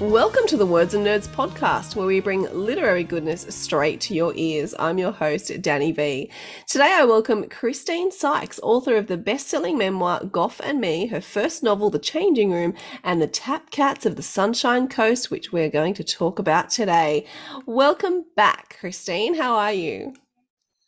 Welcome to the Words and Nerds podcast, where we bring literary goodness straight to your ears. I'm your host, Danny V. Today I welcome Christine Sykes, author of the best selling memoir Gough and Me, her first novel, The Changing Room, and The Tap Cats of the Sunshine Coast, which we're going to talk about today. Welcome back, Christine. How are you?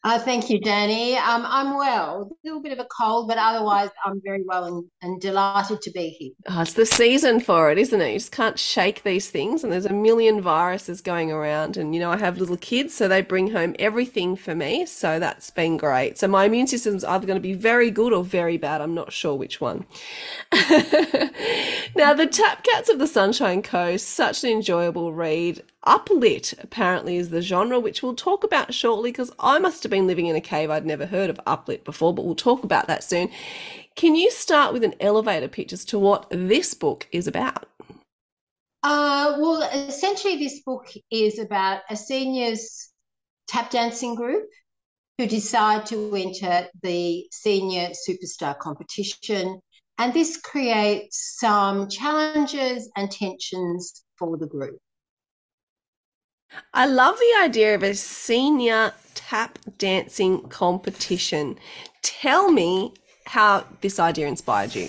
Uh, thank you, Danny. Um, I'm well. A little bit of a cold, but otherwise I'm very well and, and delighted to be here. Oh, it's the season for it, isn't it? You just can't shake these things, and there's a million viruses going around. And you know, I have little kids, so they bring home everything for me. So that's been great. So my immune system's either going to be very good or very bad. I'm not sure which one. now, the Tap Cats of the Sunshine Coast, such an enjoyable read. Uplit apparently is the genre, which we'll talk about shortly because I must have been living in a cave. I'd never heard of uplit before, but we'll talk about that soon. Can you start with an elevator pitch as to what this book is about? Uh, well, essentially, this book is about a seniors tap dancing group who decide to enter the senior superstar competition. And this creates some challenges and tensions for the group. I love the idea of a senior tap dancing competition. Tell me how this idea inspired you.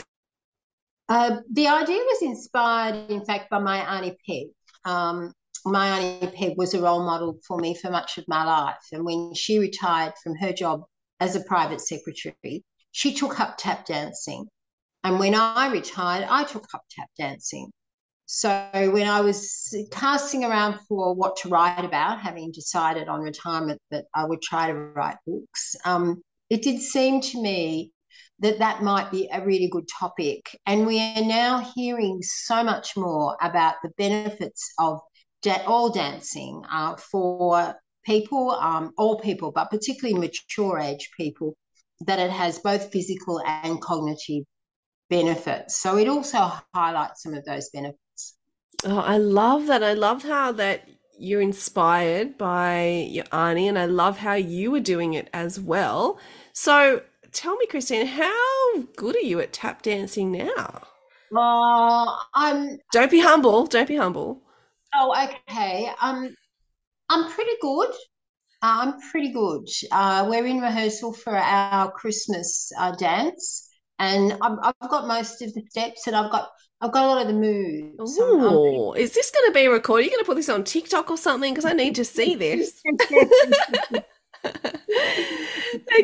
Uh, the idea was inspired, in fact, by my Auntie Peg. Um, my Auntie Peg was a role model for me for much of my life. And when she retired from her job as a private secretary, she took up tap dancing. And when I retired, I took up tap dancing. So when I was casting around for what to write about, having decided on retirement that I would try to write books, um, it did seem to me that that might be a really good topic. And we are now hearing so much more about the benefits of da- all dancing uh, for people, um, all people, but particularly mature age people, that it has both physical and cognitive benefits. So it also highlights some of those benefits. Oh, I love that. I love how that you're inspired by your auntie, and I love how you were doing it as well. So tell me, Christine, how good are you at tap dancing now? Well, I'm. Don't be humble. Don't be humble. Oh, okay. Um, I'm pretty good. I'm pretty good. Uh, we're in rehearsal for our Christmas uh, dance, and i have got most of the steps, and I've got I've got a lot of the moves. Ooh, is this going to be recorded? You're you going to put this on TikTok or something? Because I need to see this. now,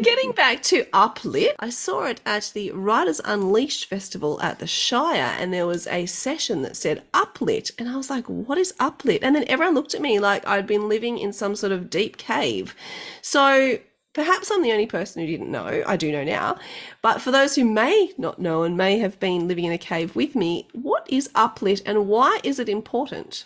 getting back to Uplit, I saw it at the Writers Unleashed Festival at the Shire, and there was a session that said Uplit, and I was like, "What is Uplit?" And then everyone looked at me like I'd been living in some sort of deep cave. So Perhaps I'm the only person who didn't know. I do know now. But for those who may not know and may have been living in a cave with me, what is uplit and why is it important?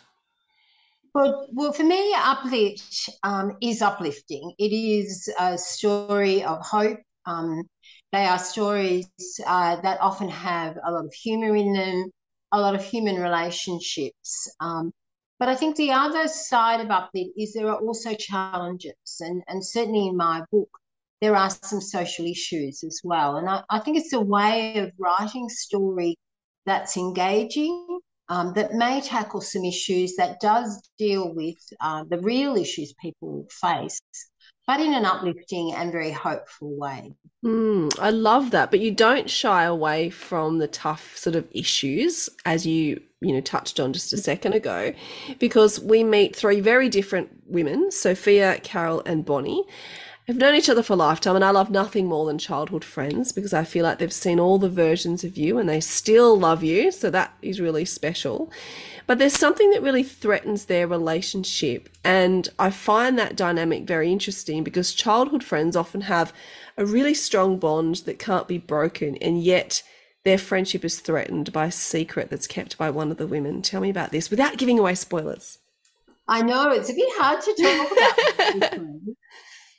Well, well for me, uplit um, is uplifting. It is a story of hope. Um, they are stories uh, that often have a lot of humour in them, a lot of human relationships. Um, but I think the other side of Uplit is there are also challenges, and, and certainly in my book, there are some social issues as well. And I, I think it's a way of writing story that's engaging, um, that may tackle some issues, that does deal with uh, the real issues people face, but in an uplifting and very hopeful way. Mm, I love that. But you don't shy away from the tough sort of issues as you you know touched on just a second ago because we meet three very different women sophia carol and bonnie have known each other for a lifetime, and I love nothing more than childhood friends because I feel like they've seen all the versions of you and they still love you. So that is really special. But there's something that really threatens their relationship. And I find that dynamic very interesting because childhood friends often have a really strong bond that can't be broken, and yet their friendship is threatened by a secret that's kept by one of the women. Tell me about this without giving away spoilers. I know it's a bit hard to talk about.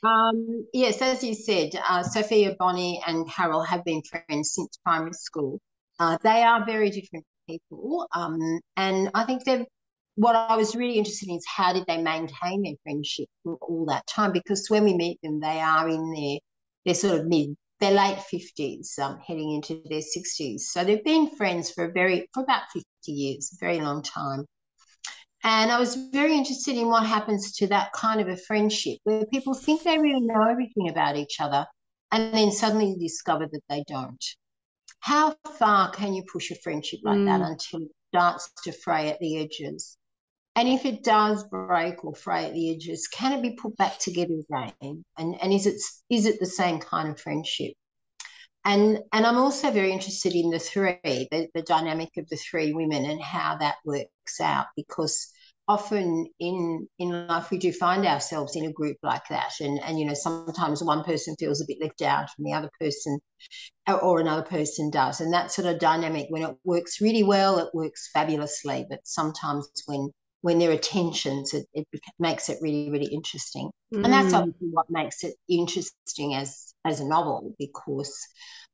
Um, yes, as you said, uh, Sophia, Bonnie, and Carol have been friends since primary school. Uh, they are very different people, um, and I think they've. What I was really interested in is how did they maintain their friendship all that time? Because when we meet them, they are in their their sort of mid, their late fifties, um, heading into their sixties. So they've been friends for a very for about fifty years, a very long time. And I was very interested in what happens to that kind of a friendship where people think they really know everything about each other and then suddenly discover that they don't. How far can you push a friendship like mm. that until it starts to fray at the edges? And if it does break or fray at the edges, can it be put back together again? And and is it is it the same kind of friendship? And and I'm also very interested in the three, the, the dynamic of the three women and how that works out because often in in life we do find ourselves in a group like that. And and you know sometimes one person feels a bit left out and the other person or another person does. And that sort of dynamic when it works really well it works fabulously. But sometimes when when there are tensions it, it makes it really really interesting mm. and that's mm. obviously what makes it interesting as as a novel because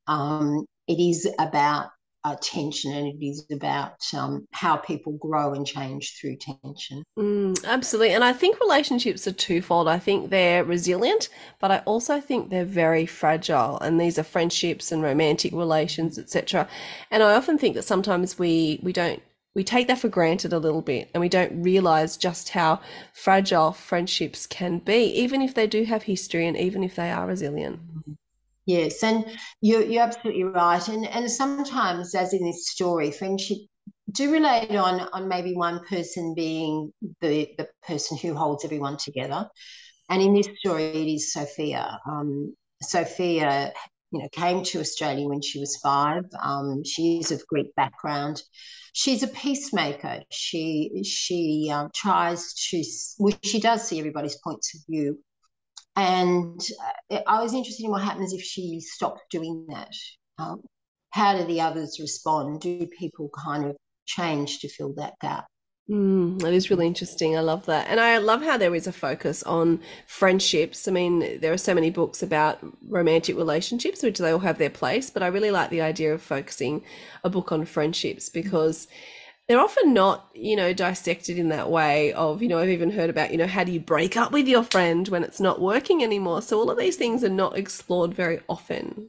um, it is about uh, tension and it is about um, how people grow and change through tension. Mm, absolutely. And I think relationships are twofold. I think they're resilient, but I also think they're very fragile. And these are friendships and romantic relations, etc. And I often think that sometimes we, we don't we take that for granted a little bit and we don't realize just how fragile friendships can be, even if they do have history and even if they are resilient. Yes, and you're, you're absolutely right. And and sometimes, as in this story, friendship do relate on on maybe one person being the the person who holds everyone together. And in this story, it is Sophia. Um, Sophia, you know, came to Australia when she was five. Um, she is of Greek background. She's a peacemaker. She she um, tries to well, she does see everybody's points of view, and uh, I was interested in what happens if she stopped doing that. Um, how do the others respond? Do people kind of change to fill that gap? Mm, that is really interesting. I love that. And I love how there is a focus on friendships. I mean, there are so many books about romantic relationships, which they all have their place, but I really like the idea of focusing a book on friendships because. They're often not, you know, dissected in that way of, you know, I've even heard about, you know, how do you break up with your friend when it's not working anymore? So all of these things are not explored very often.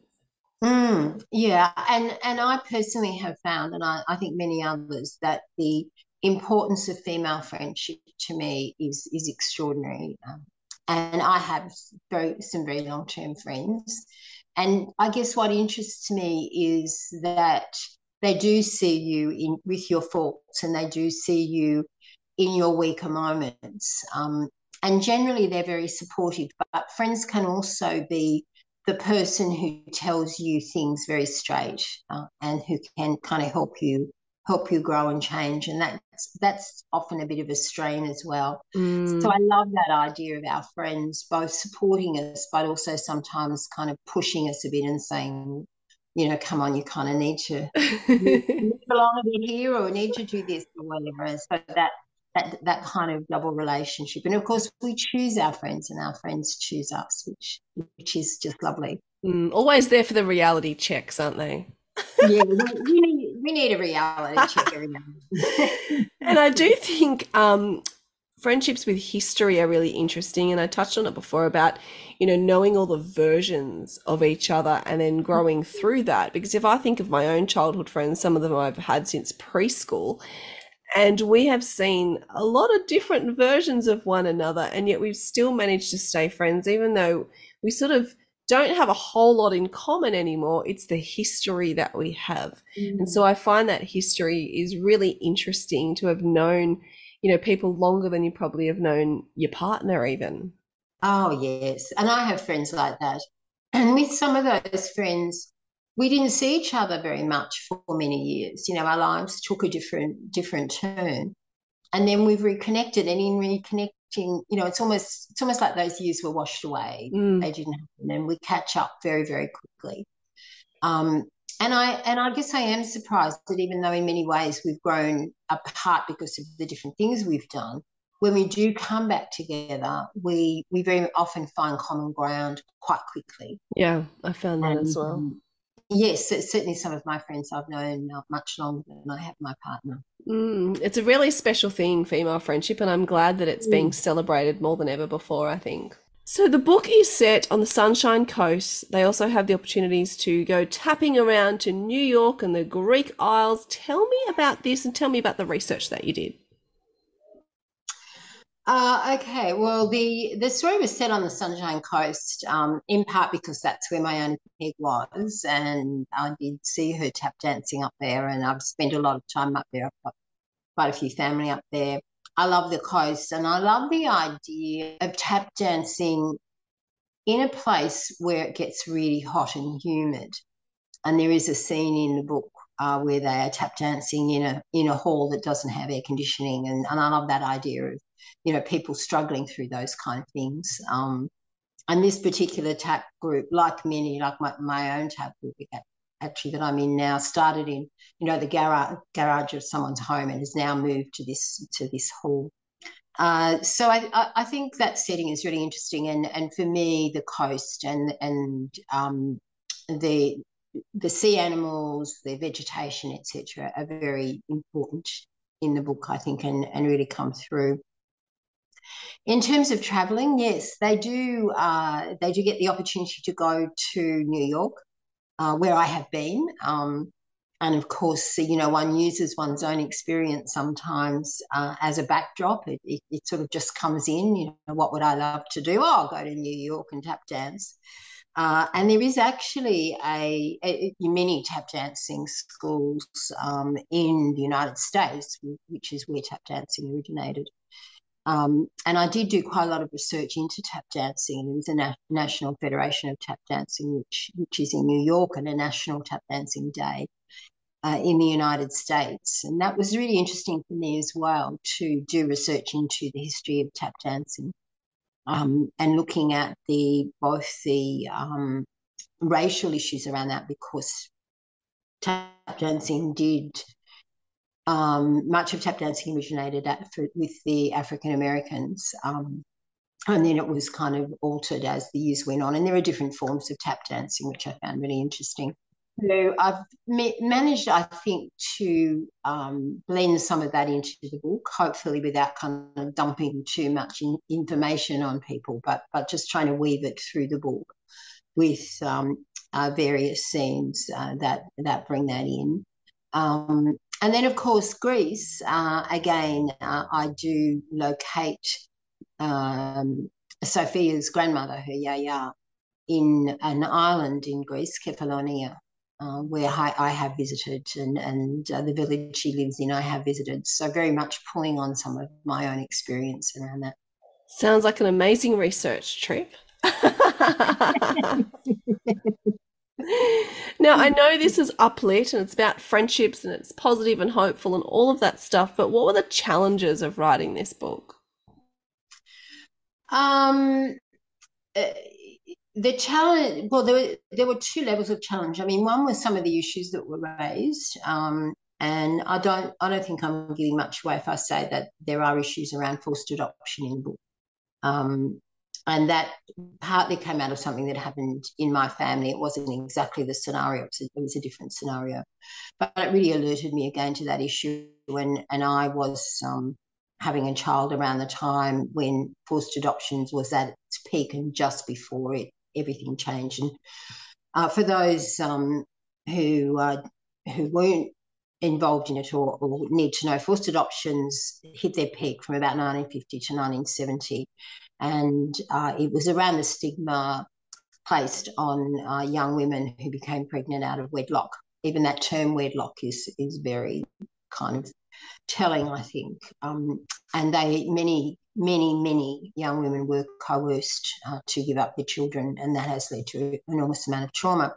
Mm, yeah. And and I personally have found, and I, I think many others, that the importance of female friendship to me is is extraordinary. Um, and I have very some very long term friends. And I guess what interests me is that they do see you in with your faults and they do see you in your weaker moments. Um, and generally, they're very supportive. But friends can also be the person who tells you things very straight uh, and who can kind of help you help you grow and change and that's that's often a bit of a strain as well mm. so i love that idea of our friends both supporting us but also sometimes kind of pushing us a bit and saying you know, come on, you kind of need to belong a bit here or need to do this or whatever. So that that that kind of double relationship. And of course, we choose our friends, and our friends choose us, which which is just lovely. Mm, always there for the reality checks, aren't they? yeah, we, we, need we need a reality check every now. and I do think um, friendships with history are really interesting and i touched on it before about you know knowing all the versions of each other and then growing through that because if i think of my own childhood friends some of them i've had since preschool and we have seen a lot of different versions of one another and yet we've still managed to stay friends even though we sort of don't have a whole lot in common anymore it's the history that we have mm. and so i find that history is really interesting to have known you know, people longer than you probably have known your partner even. Oh, yes. And I have friends like that. And with some of those friends, we didn't see each other very much for many years. You know, our lives took a different different turn. And then we've reconnected and in you know, it's almost it's almost like those years were washed away. Mm. They didn't happen. And we catch up very, very quickly. Um, and I and I guess I am surprised that even though in many ways we've grown apart because of the different things we've done, when we do come back together, we we very often find common ground quite quickly. Yeah, I found that And, as well. um, yes, certainly some of my friends I've known much longer than I have my partner. Mm, it's a really special thing, female friendship, and I'm glad that it's being Mm. celebrated more than ever before, I think. So the book is set on the Sunshine Coast. They also have the opportunities to go tapping around to New York and the Greek Isles. Tell me about this and tell me about the research that you did. Uh, okay, well, the the story was set on the Sunshine Coast, um, in part because that's where my Auntie Peg was, and I did see her tap dancing up there, and I've spent a lot of time up there. I've got quite a few family up there. I love the coast, and I love the idea of tap dancing in a place where it gets really hot and humid. And there is a scene in the book uh, where they are tap dancing in a in a hall that doesn't have air conditioning, and, and I love that idea of you know people struggling through those kind of things. Um, and this particular tap group, like many, like my, my own tap group actually that I'm in now, started in you know the garage garage of someone's home and has now moved to this to this hall. Uh, so I, I, think that setting is really interesting, and and for me the coast and and um, the the sea animals, the vegetation, etc., are very important in the book, I think, and, and really come through. In terms of traveling, yes, they do. Uh, they do get the opportunity to go to New York, uh, where I have been, um, and of course, you know, one uses one's own experience sometimes uh, as a backdrop. It, it, it sort of just comes in. You know, what would I love to do? Oh, I'll go to New York and tap dance. Uh, and there is actually a, a, many tap dancing schools um, in the United States, which is where tap dancing originated. Um, and I did do quite a lot of research into tap dancing. There was a na- National Federation of Tap Dancing, which which is in New York, and a National Tap Dancing Day uh, in the United States. And that was really interesting for me as well to do research into the history of tap dancing um, and looking at the both the um, racial issues around that because tap dancing did um, much of tap dancing originated at, for, with the African Americans. Um, and then it was kind of altered as the years went on. And there are different forms of tap dancing, which I found really interesting. So I've ma- managed, I think, to um, blend some of that into the book, hopefully without kind of dumping too much in, information on people, but but just trying to weave it through the book with um, uh, various scenes uh, that that bring that in. Um, and then, of course, Greece. Uh, again, uh, I do locate um, Sophia's grandmother, her yaya, in an island in Greece, Kefalonia, uh, where I, I, have visited, and, and uh, the village she lives in, I have visited. So, very much pulling on some of my own experience around that. Sounds like an amazing research trip. now, I know this is uplit and it's about friendships and it's positive and hopeful and all of that stuff, but what were the challenges of writing this book? Um, uh, the challenge, well, there were, there were two levels of challenge. I mean, one was some of the issues that were raised. Um, and I don't, I don't think I'm giving much away if I say that there are issues around forced adoption in the book. Um, and that partly came out of something that happened in my family. It wasn't exactly the scenario; it was a, different scenario, but it really alerted me again to that issue. And and I was um, having a child around the time when forced adoptions was at its peak, and just before it, everything changed. And uh, for those um, who uh, who weren't involved in it or, or, need to know, forced adoptions hit their peak from about 1950 to 1970 and uh, it was around the stigma placed on uh, young women who became pregnant out of wedlock. Even that term wedlock is is very kind of telling, I think. Um, and they many many many young women were coerced uh, to give up their children, and that has led to an enormous amount of trauma.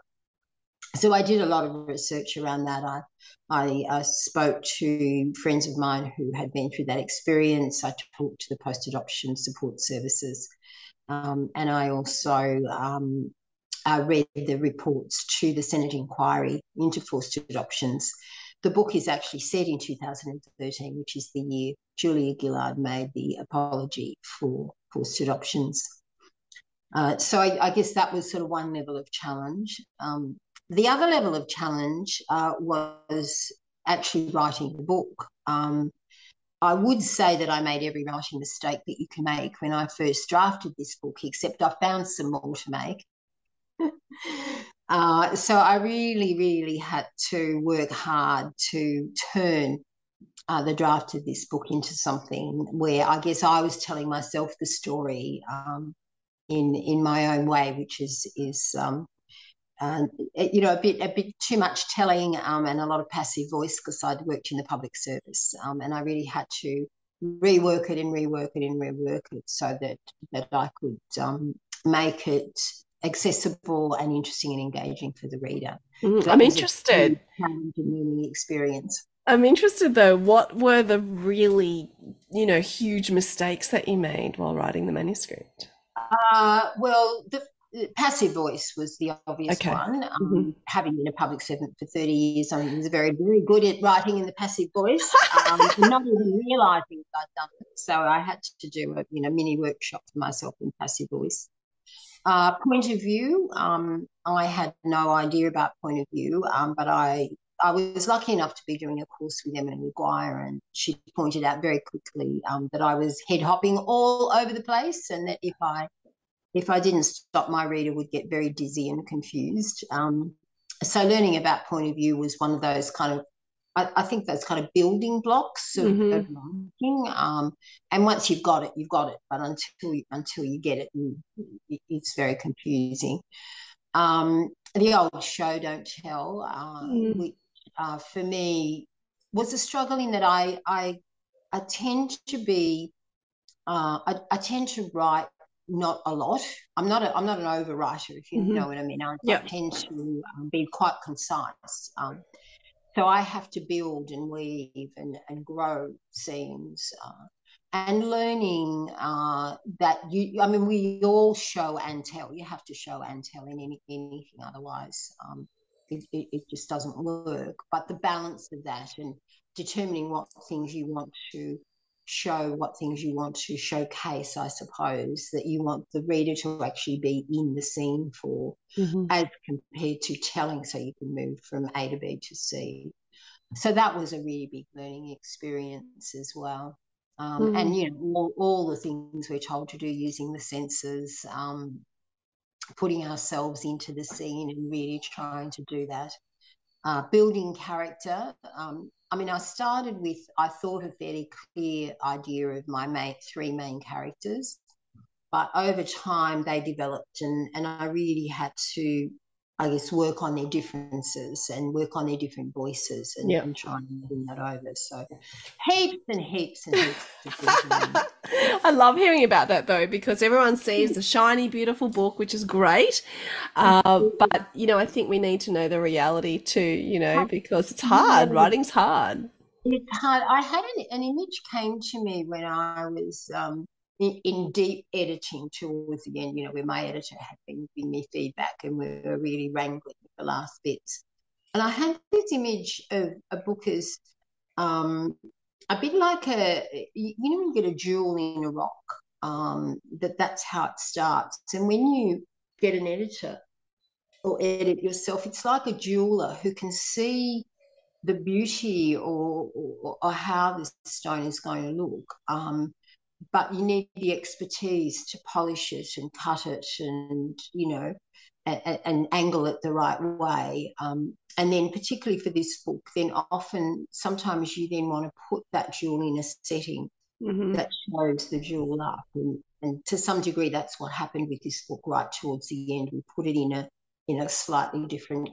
So I did a lot of research around that. I I, I spoke to friends of mine who had been through that experience. I talked to the post adoption support services. Um, and I also um, uh, read the reports to the Senate inquiry into forced adoptions. The book is actually set in 2013, which is the year Julia Gillard made the apology for forced adoptions. Uh, so I, I, guess that was sort of one level of challenge. Um, the other level of challenge uh, was actually writing the book. Um, I would say that I made every writing mistake that you can make when I first drafted this book, except I found some more to make. uh, so I really, really had to work hard to turn uh, the draft of this book into something where I guess I was telling myself the story um, in in my own way, which is is um, uh, you know, a bit a bit too much telling um, and a lot of passive voice because I'd worked in the public service um, and I really had to rework it and rework it and rework it so that that I could um, make it accessible and interesting and engaging for the reader. Mm, I'm interested. learning experience. I'm interested though. What were the really, you know, huge mistakes that you made while writing the manuscript? Uh, well, the passive voice was the obvious okay. one. Um, mm-hmm. Having been a public servant for 30 years, I was very, very good at writing in the passive voice, um, not even realizing that I'd done it. So I had to do a you know mini workshop for myself in passive voice. Uh, point of view, um, I had no idea about point of view, um, but I I was lucky enough to be doing a course with Emily Maguire, and she pointed out very quickly um, that I was head hopping all over the place, and that if I if I didn't stop, my reader would get very dizzy and confused. Um, so learning about point of view was one of those kind of I, I think those kind of building blocks of, mm-hmm. of writing. Um, and once you've got it, you've got it. But until you, until you get it, it it's very confusing. Um, the old show don't tell, uh, mm. which uh, for me was a struggle in that I I I tend to be uh, I, I, tend to write not a lot. I'm not a, I'm not an overwriter, if you mm-hmm. know what I mean. I, yep. I tend to um, be quite concise. Um, so I have to build and weave and, and grow scenes. Uh, and learning uh, that you, I mean, we all show and tell. You have to show and tell in any, anything, otherwise, um, it, it, it just doesn't work. But the balance of that and determining what things you want to show what things you want to showcase, I suppose, that you want the reader to actually be in the scene for, mm-hmm. as compared to telling, so you can move from A to B to C. So that was a really big learning experience as well. Um, mm-hmm. And, you know, all, all, the things we're told to do using the senses, um, putting ourselves into the scene and really trying to do that. Uh, building character, um, I mean, I started with, I thought a fairly clear idea of my main, three main characters, but over time they developed and, and I really had to, I guess, work on their differences and work on their different voices and, yep. and try and bring that over. So heaps and heaps and heaps. I love hearing about that though, because everyone sees the shiny, beautiful book, which is great. Uh, but, you know, I think we need to know the reality too, you know, because it's hard. Writing's hard. It's hard. I had an, an image came to me when I was um, in, in, deep editing towards the end, you know, where my editor had been giving me feedback and we were really wrangling the last bits. And I had this image of a book as um, a bit like a you know you get a jewel in a rock um, that that's how it starts and when you get an editor or edit yourself it's like a jeweler who can see the beauty or, or, or how this stone is going to look um, but you need the expertise to polish it and cut it and you know and, and angle it the right way um, and then particularly for this book, then often sometimes you then want to put that jewel in a setting mm-hmm. that shows the jewel up. And, and to some degree, that's what happened with this book right towards the end. We put it in a in a slightly different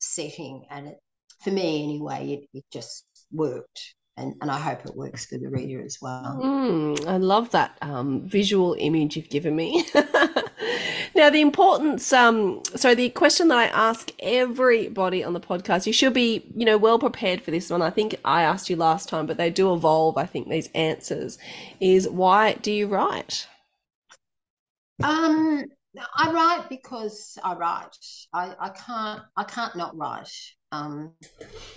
setting, and it, for me anyway, it, it just worked. And, and I hope it works for the reader as well. Mm, I love that um, visual image you've given me. now, the importance. Um, so, the question that I ask everybody on the podcast, you should be, you know, well prepared for this one. I think I asked you last time, but they do evolve. I think these answers is why do you write? Um, I write because I write. I, I can't I can't not write. Um,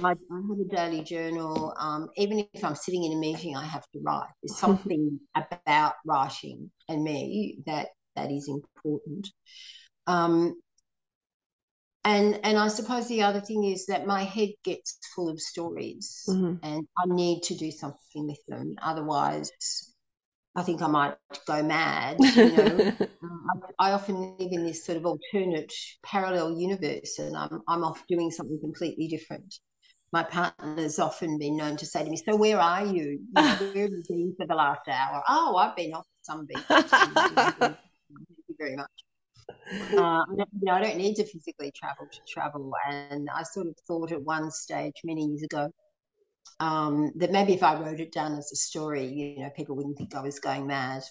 I, I have a daily journal. Um, even if I'm sitting in a meeting, I have to write. There's something about writing and me that that is important. Um, and and I suppose the other thing is that my head gets full of stories, Mhm. and I need to do something with them. Otherwise, I think I might go mad. You know, Um, I, I often live in this sort of alternate parallel universe, and I'm I'm off doing something completely different. My partner's often been known to say to me, "So where are you? you know, where have you been for the last hour?" Oh, I've been off some beach. Thank you very much. Uh, you know, I don't need to physically travel to travel, and I sort of thought at one stage many years ago um, that maybe if I wrote it down as a story, you know, people wouldn't think I was going mad.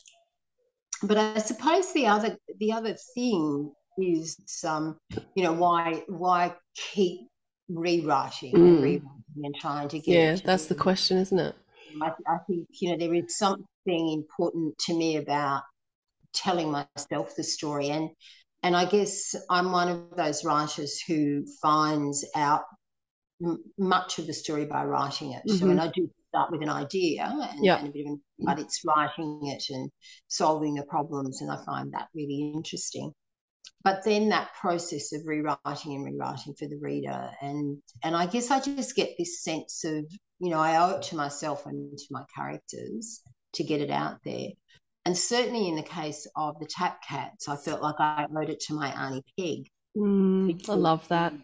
But I suppose the other the other thing is, um, you know, why why keep rewriting and Mm. rewriting and trying to get yeah, that's the question, isn't it? I, I think you know there is something important to me about telling myself the story and and I guess I'm one of those writers who finds out m- much of the story by writing it. So, Mhm. and I do start with an idea and, Yeah. and a bit of an, but it's writing it and solving the problems, and I find that really interesting. But then that process of rewriting and rewriting for the reader, and and I guess I just get this sense of you know I owe it to myself and to my characters to get it out there. And certainly in the case of the Tap Cats, I felt like I owed it to my Auntie Peg. Mm, I love that.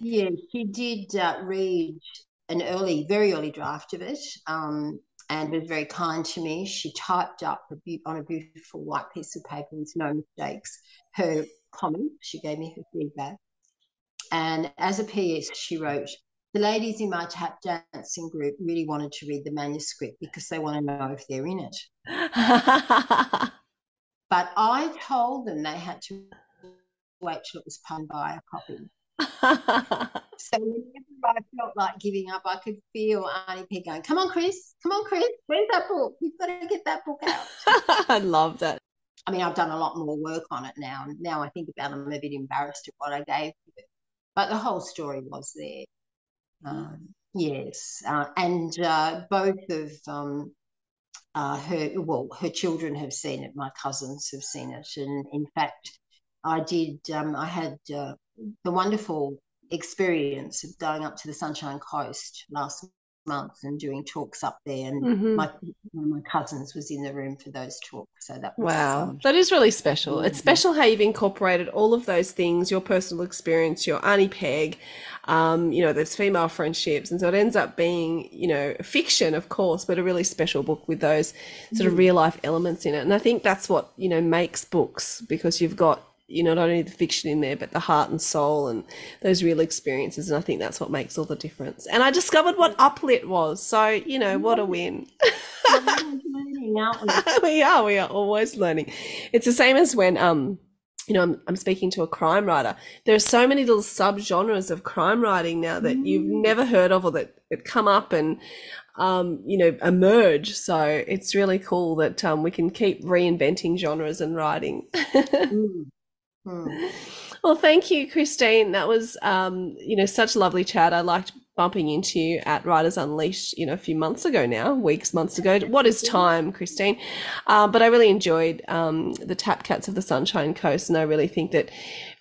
Yeah, she did uh, read an early, very early draft of it um, and was very kind to me. She typed up a beau- on a beautiful white piece of paper with no mistakes her comment. She gave me her feedback. And as a PS, she wrote, the ladies in my tap dancing group really wanted to read the manuscript because they want to know if they're in it. But I told them they had to wait till it was penned by a copy. So whenever I felt like giving up, I could feel Auntie Peg going, "Come on, Chris! Come on, Chris! Where's that book? You've got to get that book out." I love that. I mean, I've done a lot more work on it now. and Now I think about it, I'm a bit embarrassed at what I gave it, but the whole story was there. Um, yes, uh, and uh, both of um, uh, her, well, her children have seen it. My cousins have seen it, and in fact, I did. Um, I had uh, the wonderful experience of going up to the Sunshine Coast last month and doing talks up there, and Mhm. my one of my cousins was in the room for those talks. So that was Wow, um, that is really special. It's Mhm. special how you've incorporated all of those things, your personal experience, your Auntie Peg, um, you know, there's female friendships. And so it ends up being, you know, fiction, of course, but a really special book with those sort of real life elements in it. And I think that's what, you know, makes books because you've got, you know, not only the fiction in there, but the heart and soul and those real experiences. And I think that's what makes all the difference. And I discovered what uplit was. So, you know, what a win. learning, we? we are we are always learning it's the same as when um you know I'm, I'm speaking to a crime writer there are so many little subgenres of crime writing now that you've Mm. never heard of or that, that come up and um, you know emerge so it's really cool that um, we can keep reinventing genres and writing Mm. Mm. well thank you christine. That was um, you know such a lovely chat. I liked bumping into you at writers unleashed you know a few months ago now weeks months ago. What is time christine? Um, but i really enjoyed um, the tap cats of the sunshine coast and i really think that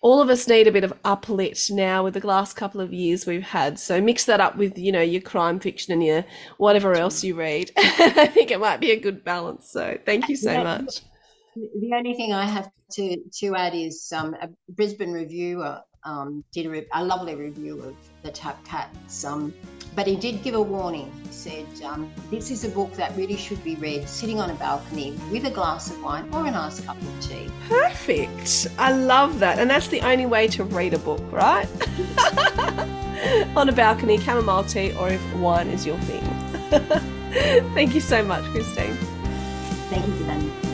all of us need a bit of uplit now with the last couple of years we've had. So mix that up with you know your crime fiction and your whatever else you read. I think it might be a good balance. So thank you so much The only thing I have to, to add is um, a Brisbane reviewer um, did a, re- a lovely review of the Tap Cats, um, but he did give a warning. He said, um, This is a book that really should be read sitting on a balcony with a glass of wine or a nice cup of tea. Perfect. I love that. And that's the only way to read a book, right? On a balcony, chamomile tea, or if wine is your thing. Thank you so much, Christine. Thank you, Dan.